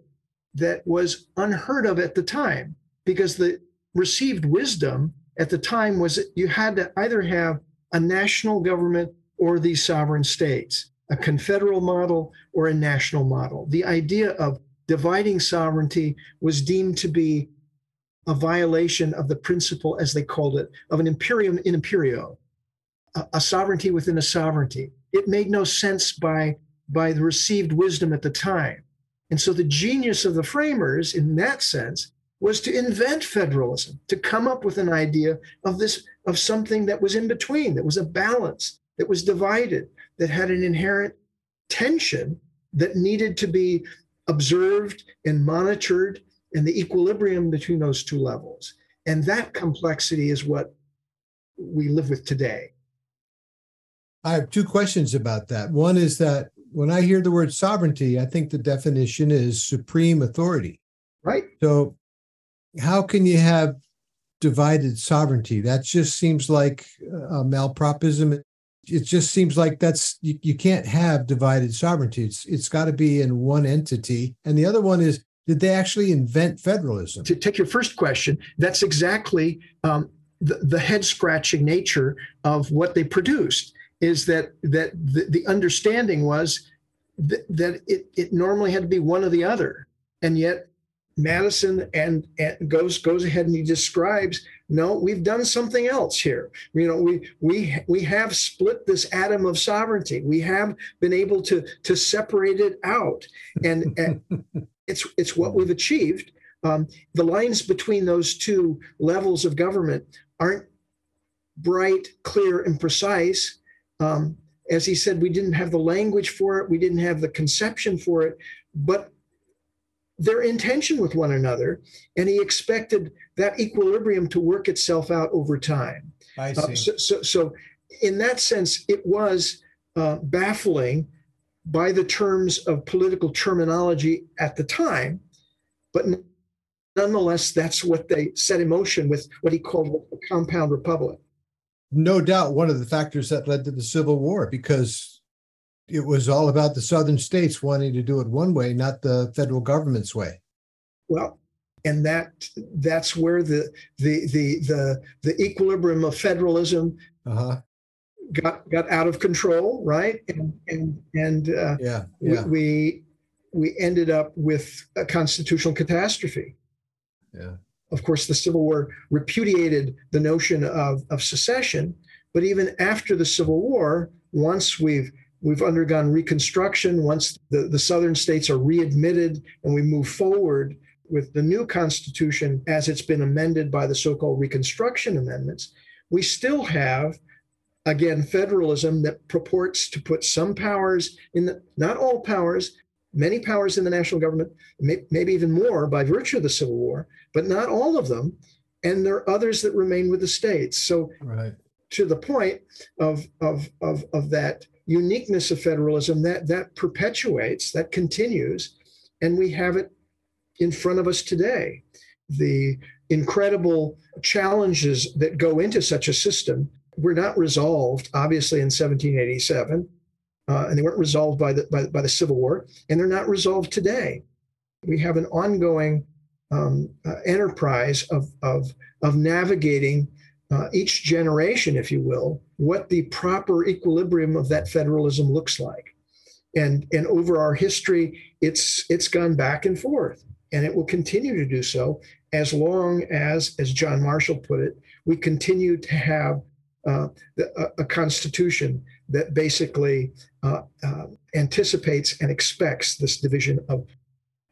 that was unheard of at the time because the received wisdom at the time was that you had to either have a national government or these sovereign states, a confederal model or a national model. The idea of dividing sovereignty was deemed to be a violation of the principle, as they called it, of an imperium in imperio, a, a sovereignty within a sovereignty. It made no sense by, by the received wisdom at the time. And so the genius of the framers, in that sense, was to invent federalism, to come up with an idea of this, of something that was in between, that was a balance, that was divided, that had an inherent tension that needed to be observed and monitored, and the equilibrium between those two levels. And that complexity is what we live with today. I have two questions about that. One is that when I hear the word sovereignty, I think the definition is supreme authority. Right. So, how can you have divided sovereignty? That just seems like malpropism. It just seems like that's you, you can't have divided sovereignty. It's it's got to be in one entity. And the other one is did they actually invent federalism? To take your first question, that's exactly um, the, the head scratching nature of what they produced is that that the, the understanding was th- that it, it normally had to be one or the other. And yet Madison and, and goes goes ahead and he describes no we've done something else here. You know we we we have split this atom of sovereignty. We have been able to to separate it out. And, and it's it's what we've achieved. Um, the lines between those two levels of government aren't bright clear and precise. Um, as he said we didn't have the language for it. We didn't have the conception for it. But their intention with one another, and he expected that equilibrium to work itself out over time. I uh, see. Uh, so, so, so, in that sense, it was uh, baffling by the terms of political terminology at the time, but nonetheless, that's what they set in motion with what he called a compound republic. No doubt, one of the factors that led to the Civil War, because it was all about the southern states wanting to do it one way, not the federal government's way. Well, and that that's where the the the the, the equilibrium of federalism uh-huh. got got out of control, right? And and and uh, yeah, yeah. We, we we ended up with a constitutional catastrophe. Yeah. Of course, the Civil War repudiated the notion of, of secession, but even after the Civil War, once we've We've undergone reconstruction. Once the, the southern states are readmitted and we move forward with the new Constitution as it's been amended by the so called Reconstruction Amendments, we still have, again, federalism that purports to put some powers in the, not all powers, many powers in the national government, may, maybe even more by virtue of the Civil War, but not all of them. And there are others that remain with the states. So, right. to the point of, of, of, of that uniqueness of federalism that that perpetuates, that continues, and we have it in front of us today. The incredible challenges that go into such a system were not resolved, obviously, in 1787, uh, and they weren't resolved by the by, by, the Civil War, and they're not resolved today. We have an ongoing um, uh, enterprise of, of, of navigating uh, each generation, if you will, what the proper equilibrium of that federalism looks like. And, and over our history, it's, it's gone back and forth, and it will continue to do so as long as, as John Marshall put it, we continue to have uh, the, a, a, constitution that basically uh, uh, anticipates and expects this division of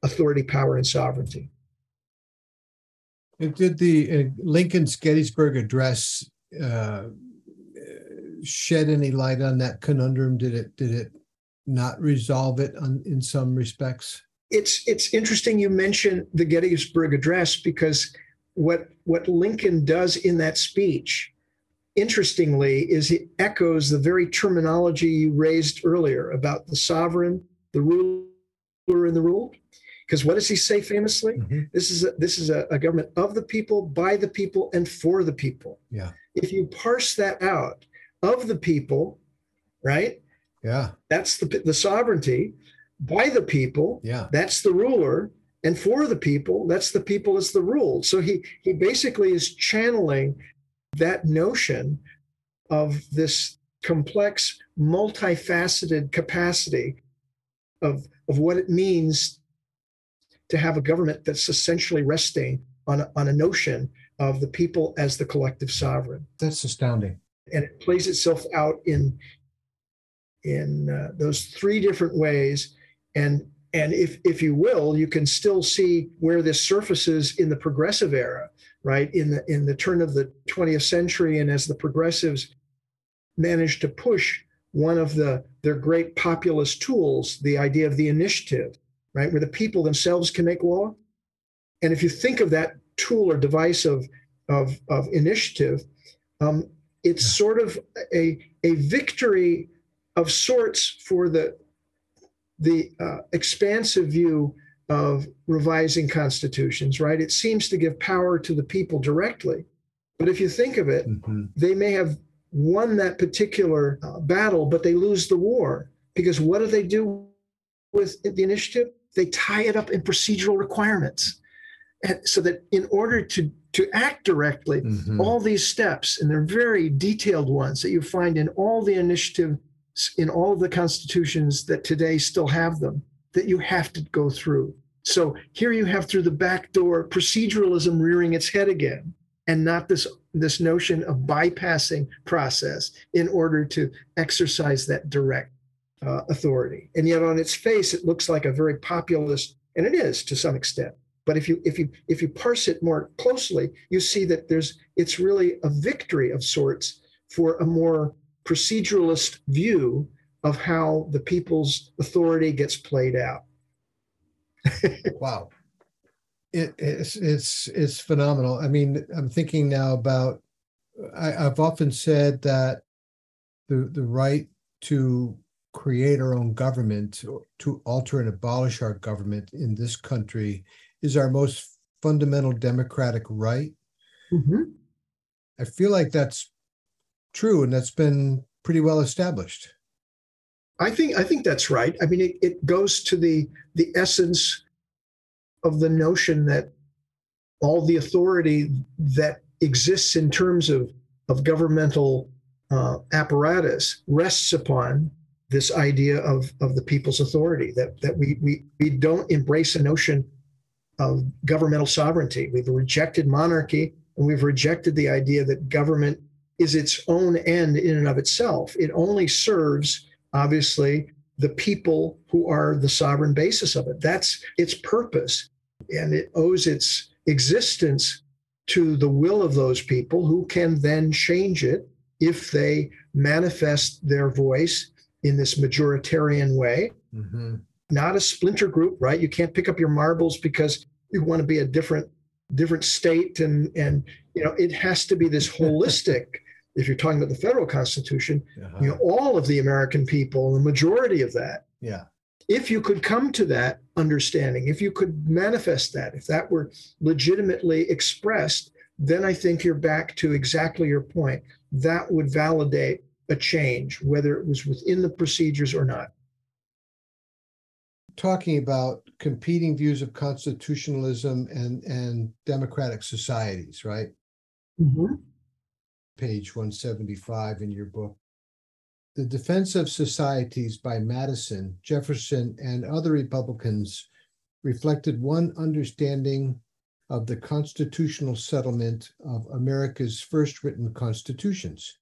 authority, power, and sovereignty. Did the uh, Lincoln's Gettysburg Address uh, shed any light on that conundrum? Did it did it not resolve it on, in some respects? It's it's interesting you mention the Gettysburg Address because what what Lincoln does in that speech, interestingly, is it echoes the very terminology you raised earlier about the sovereign, the ruler, and the ruled. Because what does he say famously? Mm-hmm. This is a, this is a, a, government of the people, by the people, and for the people. Yeah. If you parse that out, of the people, right? Yeah. That's the the sovereignty. By the people. Yeah. That's the ruler, and for the people, that's the people that's the ruled. So he he basically is channeling that notion of this complex, multifaceted capacity of, of what it means to have a government that's essentially resting on a, on a notion of the people as the collective sovereign. That's astounding. And it plays itself out in in uh, those three different ways. And and if if you will, you can still see where this surfaces in the progressive era, right? In the in the turn of the 20th century, and as the progressives managed to push one of the their great populist tools, the idea of the initiative, right, where the people themselves can make law. And if you think of that tool or device of, of, of initiative, um, it's sort of a, a victory of sorts for the, the uh, expansive view of revising constitutions, right? It seems to give power to the people directly. But if you think of it, mm-hmm. they may have won that particular uh, battle, but they lose the war because what do they do with the initiative? They tie it up in procedural requirements. And so that in order to, to act directly, mm-hmm. all these steps, and they're very detailed ones that you find in all the initiative in all the constitutions that today still have them that you have to go through. So here you have through the back door proceduralism rearing its head again, and not this this notion of bypassing process in order to exercise that direct uh, authority. And yet, on its face, it looks like a very populist, and it is to some extent. But if you if you if you parse it more closely, you see that there's it's really a victory of sorts for a more proceduralist view of how the people's authority gets played out. wow. It, it's it's it's phenomenal. I mean, I'm thinking now about I, I've often said that the the right to create our own government, to alter and abolish our government in this country, is our most fundamental democratic right. Mm-hmm. I feel like that's true, and that's been pretty well established. I think I think that's right. I mean, it, it goes to the the essence of the notion that all the authority that exists in terms of of governmental uh, apparatus rests upon this idea of of the people's authority. That that we we we don't embrace a notion of governmental sovereignty. We've rejected monarchy and we've rejected the idea that government is its own end in and of itself. It only serves, obviously, the people who are the sovereign basis of it. That's its purpose. And it owes its existence to the will of those people who can then change it if they manifest their voice in this majoritarian way. Mm-hmm. Not a splinter group, right? You can't pick up your marbles because you want to be a different different state and and you know it has to be this holistic if you're talking about the federal constitution, uh-huh. you know, all of the American people, the majority of that. Yeah. If you could come to that understanding, if you could manifest that, if that were legitimately expressed, then I think you're back to exactly your point. That would validate a change, whether it was within the procedures or not. Talking about competing views of constitutionalism and, and democratic societies, right? Mm-hmm page 175 in your book. The Defense of Societies by Madison, Jefferson, and other Republicans reflected one understanding of the constitutional settlement of America's first written constitutions.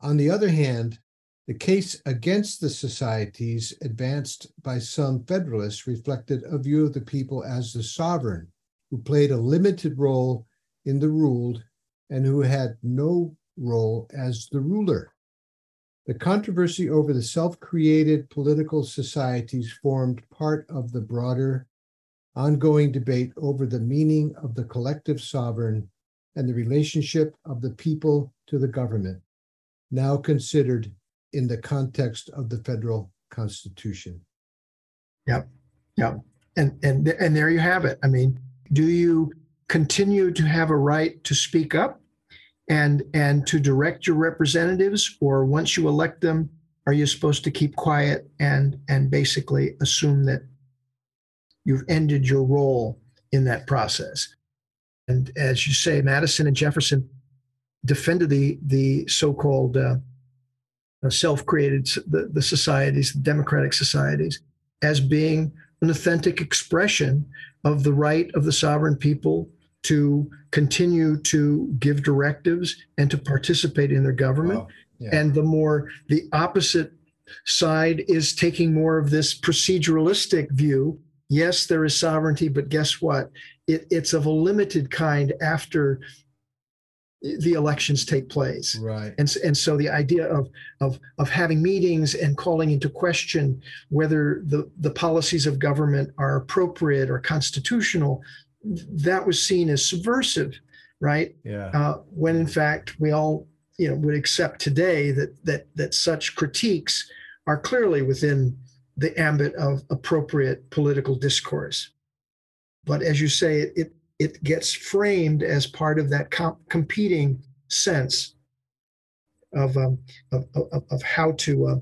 On the other hand, the case against the societies advanced by some Federalists reflected a view of the people as the sovereign, who played a limited role in the ruled and who had no role as the ruler. The controversy over the self created political societies formed part of the broader, ongoing debate over the meaning of the collective sovereign and the relationship of the people to the government, now considered in the context of the federal constitution. Yep. Yep. And and and there you have it. I mean, do you continue to have a right to speak up and and to direct your representatives or once you elect them are you supposed to keep quiet and and basically assume that you've ended your role in that process and as you say madison and jefferson defended the the so-called uh, self-created the, the societies the democratic societies as being an authentic expression of the right of the sovereign people to continue to give directives and to participate in their government. Wow. Yeah. And the more the opposite side is taking more of this proceduralistic view. Yes, there is sovereignty, but guess what? It, it's of a limited kind after the elections take place. Right. And, and so the idea of, of, of having meetings and calling into question whether the, the policies of government are appropriate or constitutional that was seen as subversive, right? Yeah. Uh, when in fact we all, you know, would accept today that that that such critiques are clearly within the ambit of appropriate political discourse. But as you say, it it, gets framed as part of that comp- competing sense of, um, of, of, of, how to uh,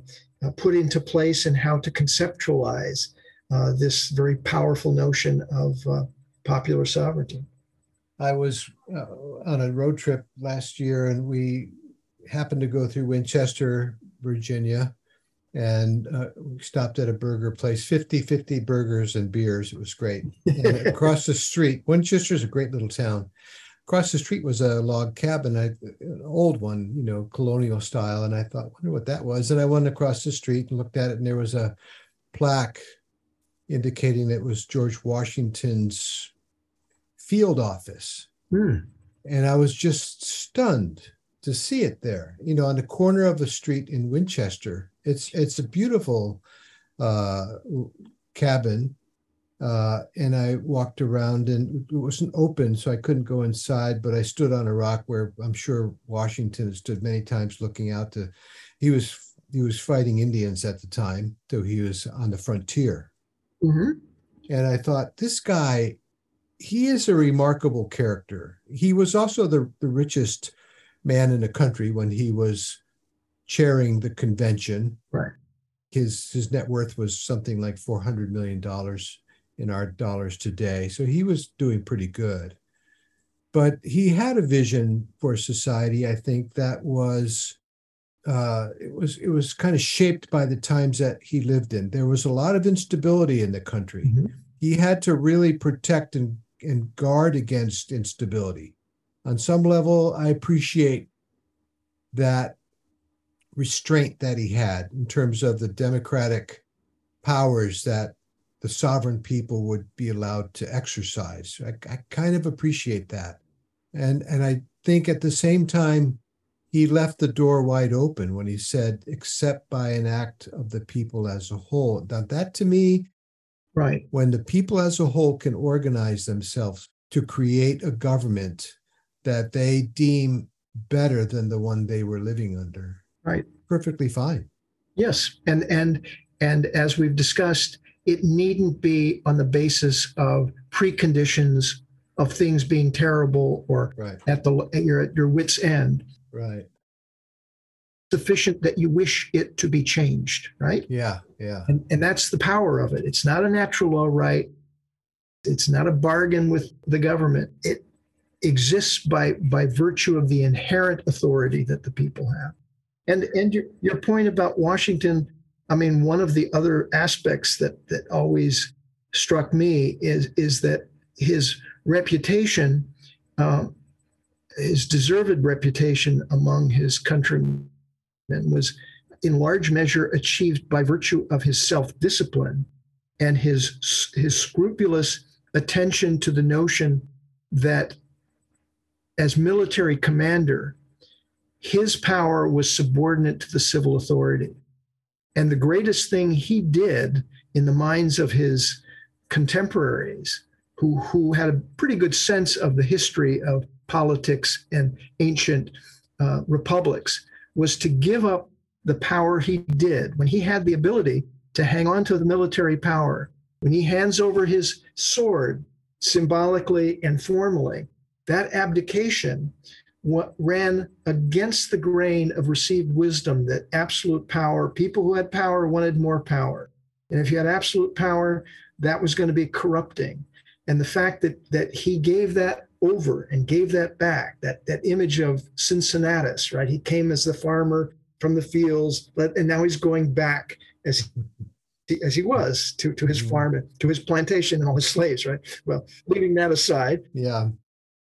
uh, put into place and how to conceptualize uh, this very powerful notion of uh, popular sovereignty. I was uh, on a road trip last year and we happened to go through Winchester, Virginia. And uh, we stopped at a burger place 50 50 burgers and beers it was great. And across the street winchester's a great little town. Across the street was a log cabin I, an old one you know colonial style and i thought wonder what that was and i went across the street and looked at it and there was a plaque indicating that it was george washington's field office. Hmm. and i was just stunned to see it there you know on the corner of a street in winchester it's it's a beautiful uh, cabin, uh, and I walked around, and it wasn't open, so I couldn't go inside. But I stood on a rock where I'm sure Washington had stood many times, looking out to. He was he was fighting Indians at the time, though he was on the frontier. Mhm. And I thought, this guy, he is a remarkable character. He was also the, the richest man in the country when he was chairing the convention. Right. His his net worth was something like four hundred million dollars in our dollars today. So he was doing pretty good. But he had a vision for society, I think, that was uh, it was it was kind of shaped by the times that he lived in. There was a lot of instability in the country. Mhm. He had to really protect and, and guard against instability. On some level, I appreciate that restraint that he had in terms of the democratic powers that the sovereign people would be allowed to exercise. I, I kind of appreciate that. And and I think at the same time, he left the door wide open when he said, except by an act of the people as a whole. Now that to me, Right. when the people as a whole can organize themselves to create a government that they deem better than the one they were living under. Right. Perfectly fine. Yes, and and and as we've discussed, it needn't be on the basis of preconditions of things being terrible or Right. at the at your at your wits end. Right. Sufficient that you wish it to be changed, right? Yeah. Yeah. And and that's the power of it. It's not a natural law right. It's not a bargain with the government. It exists by by virtue of the inherent authority that the people have. And and your, your point about Washington, I mean, one of the other aspects that that always struck me is is that his reputation, um, his deserved reputation among his countrymen was in large measure achieved by virtue of his self-discipline and his his scrupulous attention to the notion that as military commander his power was subordinate to the civil authority. And the greatest thing he did in the minds of his contemporaries who who had a pretty good sense of the history of politics and ancient uh, republics was to give up the power he did. When he had the ability to hang on to the military power when he hands over his sword symbolically and formally that abdication ran against the grain of received wisdom that absolute power people who had power wanted more power and if you had absolute power that was going to be corrupting and the fact that that he gave that over and gave that back that that image of cincinnatus right he came as the farmer from the fields but and now he's going back as he, as he was to to his Mhm. farm to his plantation and all his slaves right well leaving that aside Yeah.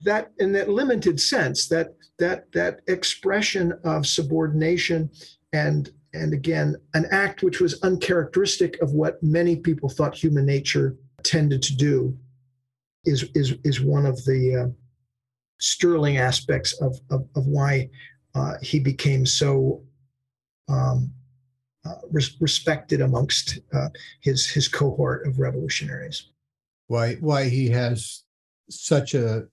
That in that limited sense that that that expression of subordination and and again an act which was uncharacteristic of what many people thought human nature tended to do is is is one of the uh, sterling aspects of of, of why uh, he became so um, uh, res- respected amongst uh, his his cohort of revolutionaries. Why why he has such a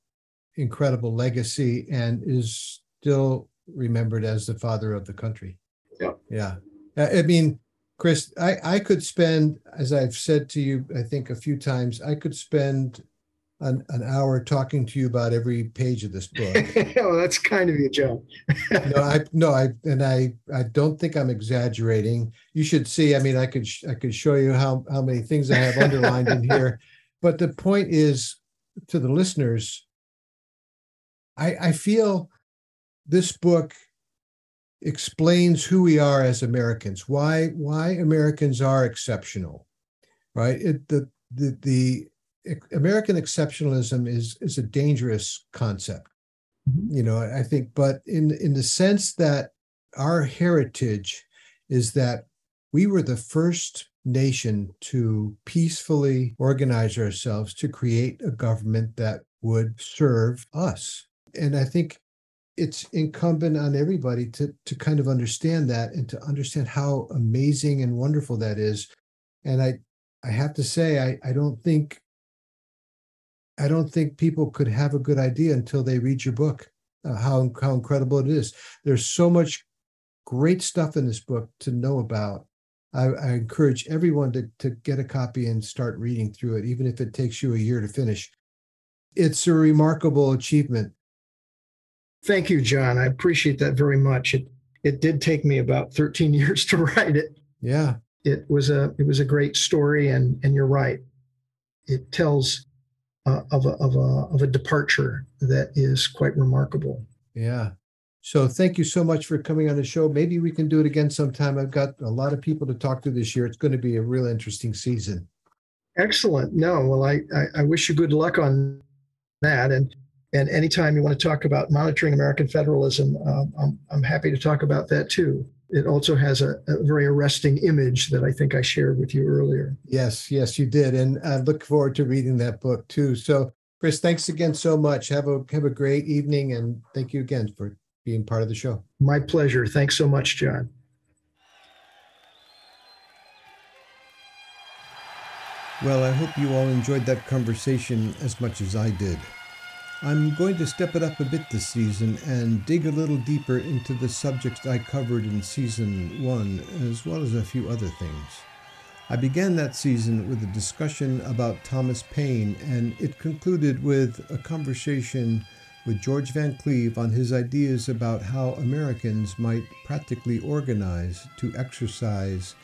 incredible legacy and is still remembered as the father of the country. Yep. Yeah. I I mean, Chris, I, I could spend, as I've said to you, I think a few times, I could spend an, an hour talking to you about every page of this book. oh, that's kind of you, Joe. no, I no, I and I I don't think I'm exaggerating. You should see. I mean, I could sh- I could show you how how many things I have underlined in here. But the point is, to the listeners, I I feel this book explains who we are as Americans, why why Americans are exceptional, right? It, the the the American exceptionalism is is a dangerous concept, mm-hmm. you know. I think, but in in the sense that our heritage is that we were the first nation to peacefully organize ourselves to create a government that would serve us. And I think it's incumbent on everybody to to kind of understand that and to understand how amazing and wonderful that is. And I I have to say I I don't think I don't think people could have a good idea until they read your book. Uh, how how incredible it is. There's so much great stuff in this book to know about. I, I encourage everyone to to get a copy and start reading through it, even if it takes you a year to finish. It's a remarkable achievement Thank you, John. I appreciate that very much. It it did take me about 13 years to write it. Yeah. It was a it was a great story and and you're right. It tells uh, of a of a of a departure that is quite remarkable. Yeah. So thank you so much for coming on the show. Maybe we can do it again sometime. I've got a lot of people to talk to this year. It's going to be a real interesting season. Excellent. No, well, I, I, I wish you good luck on that. And and anytime you want to talk about monitoring American federalism, um, I'm, I'm happy to talk about that too. It also has a, a, very arresting image that I think I shared with you earlier. Yes, yes, you did, and I look forward to reading that book too. So, Chris, thanks again so much. Have a have a great evening, and thank you again for being part of the show. My pleasure. Thanks so much, John. Well, I hope you all enjoyed that conversation as much as I did. I'm going to step it up a bit this season and dig a little deeper into the subjects I covered in season one, as well as a few other things. I began that season with a discussion about Thomas Paine, and it concluded with a conversation with George Van Cleve on his ideas about how Americans might practically organize to exercise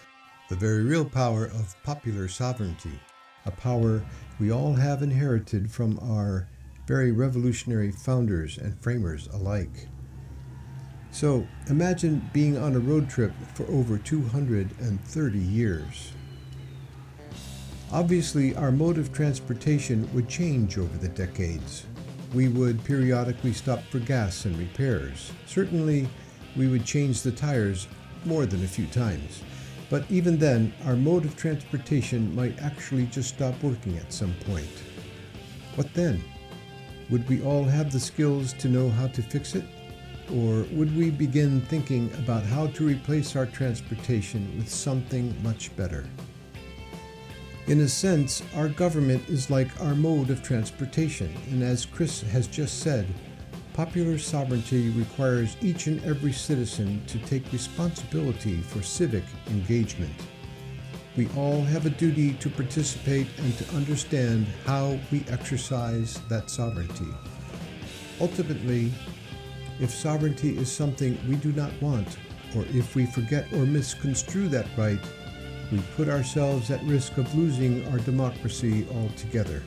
the very real power of popular sovereignty, a power we all have inherited from our very revolutionary founders and framers alike. So imagine being on a road trip for over 230 years. Obviously, our mode of transportation would change over the decades. We would periodically stop for gas and repairs. Certainly, we would change the tires more than a few times. But even then, our mode of transportation might actually just stop working at some point. What then? Would we all have the skills to know how to fix it? Or would we begin thinking about how to replace our transportation with something much better? In a sense, our government is like our mode of transportation, and as Chris has just said, popular sovereignty requires each and every citizen to take responsibility for civic engagement. We all have a duty to participate and to understand how we exercise that sovereignty. Ultimately, if sovereignty is something we do not want, or if we forget or misconstrue that right, we put ourselves at risk of losing our democracy altogether.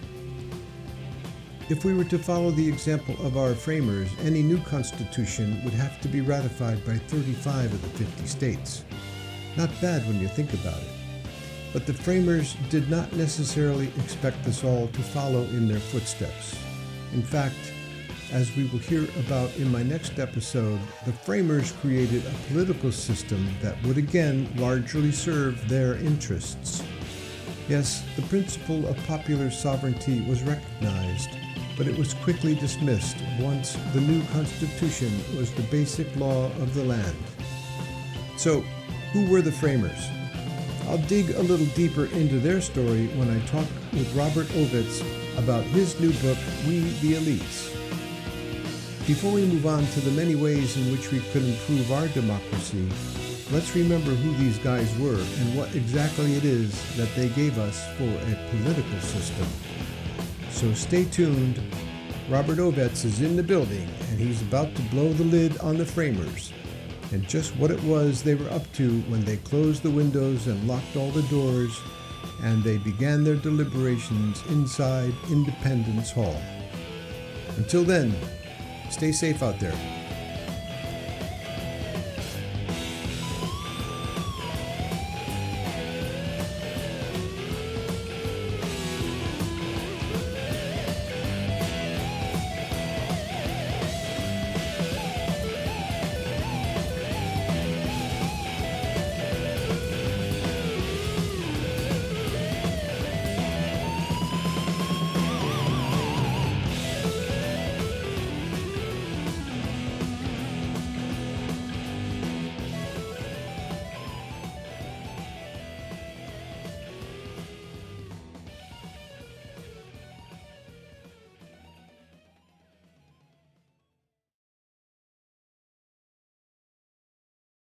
If we were to follow the example of our framers, any new constitution would have to be ratified by 35 of the 50 states. Not bad when you think about it. But the framers did not necessarily expect us all to follow in their footsteps. In fact, as we will hear about in my next episode, the framers created a political system that would again largely serve their interests. Yes, the principle of popular sovereignty was recognized, but it was quickly dismissed once the new Constitution was the basic law of the land. So, who were the framers? I'll dig a little deeper into their story when I talk with Robert Ovetz about his new book, We the Elites. Before we move on to the many ways in which we could improve our democracy, let's remember who these guys were and what exactly it is that they gave us for a political system. So stay tuned. Robert Ovetz is in the building and he's about to blow the lid on the framers and just what it was they were up to when they closed the windows and locked all the doors and they began their deliberations inside Independence Hall. Until then, stay safe out there.